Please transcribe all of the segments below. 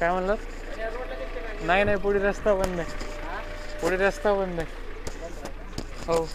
काय म्हणलं नाही नाही पुढे रस्ता बंद आहे. पुढे रस्ता बंद आहे. हो.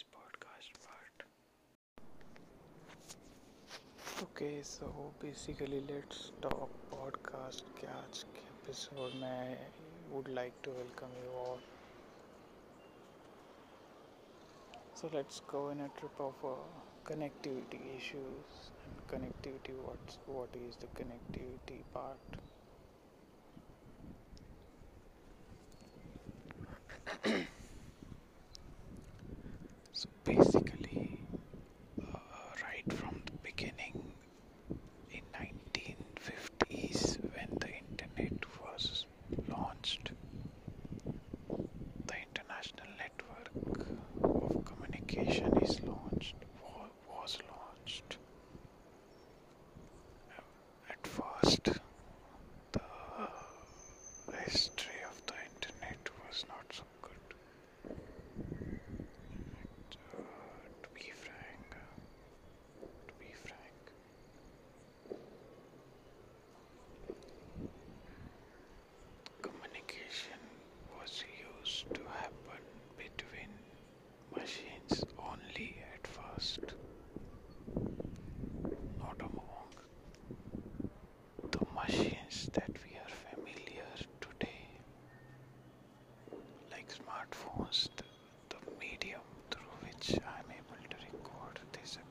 this podcast part. Okay, so basically, let's talk podcast. Today's episode, I would like to welcome you all. So let's go in a trip of uh, connectivity issues and connectivity. What's what is the connectivity part? So basically,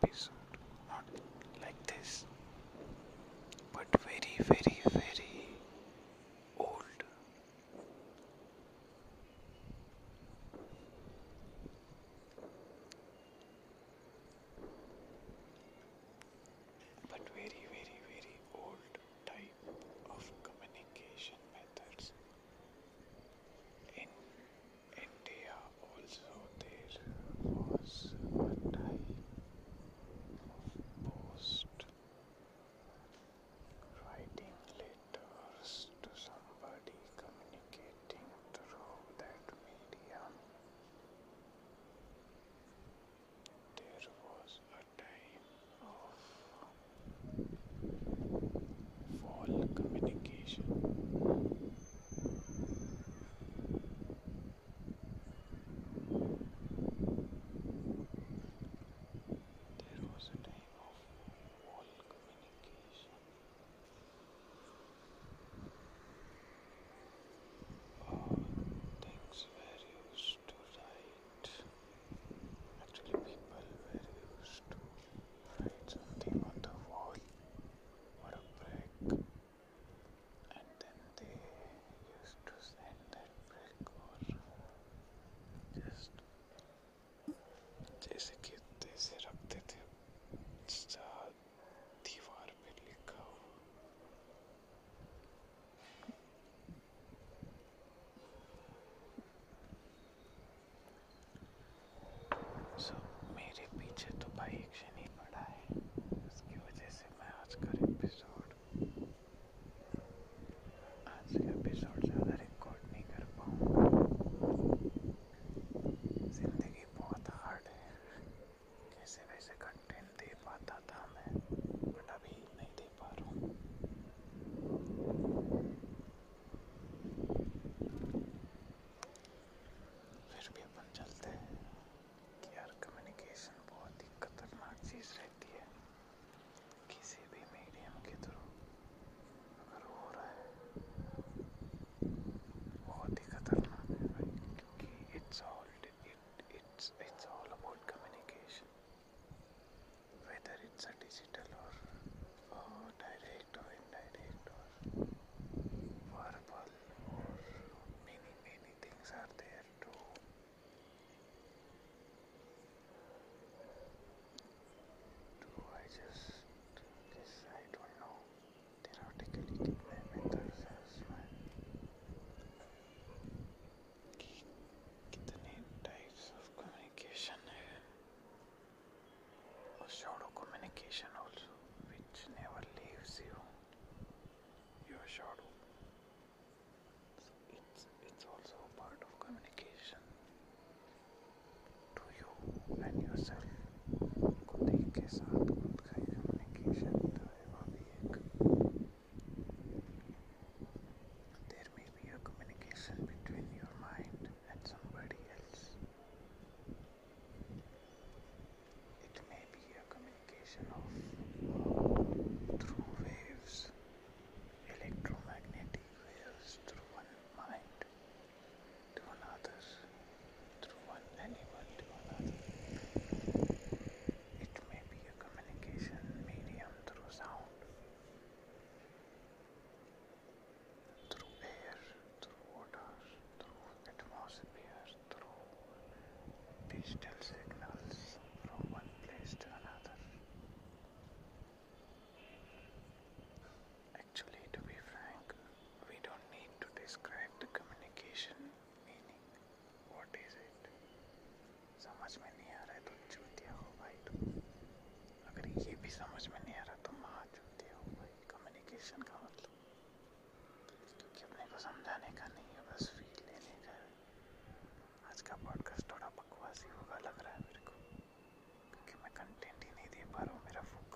peace.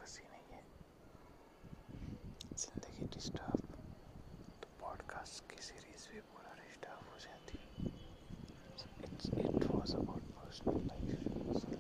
बसी नहीं है ज़िंदगी disturb तो podcast की series भी पूरा disturb हो जाती it's it was about personal life